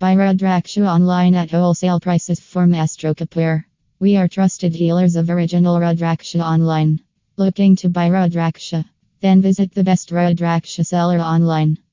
Buy Rudraksha online at wholesale prices for Astro Kapoor. We are trusted dealers of original Rudraksha online. Looking to buy Rudraksha? Then visit the best Rudraksha seller online.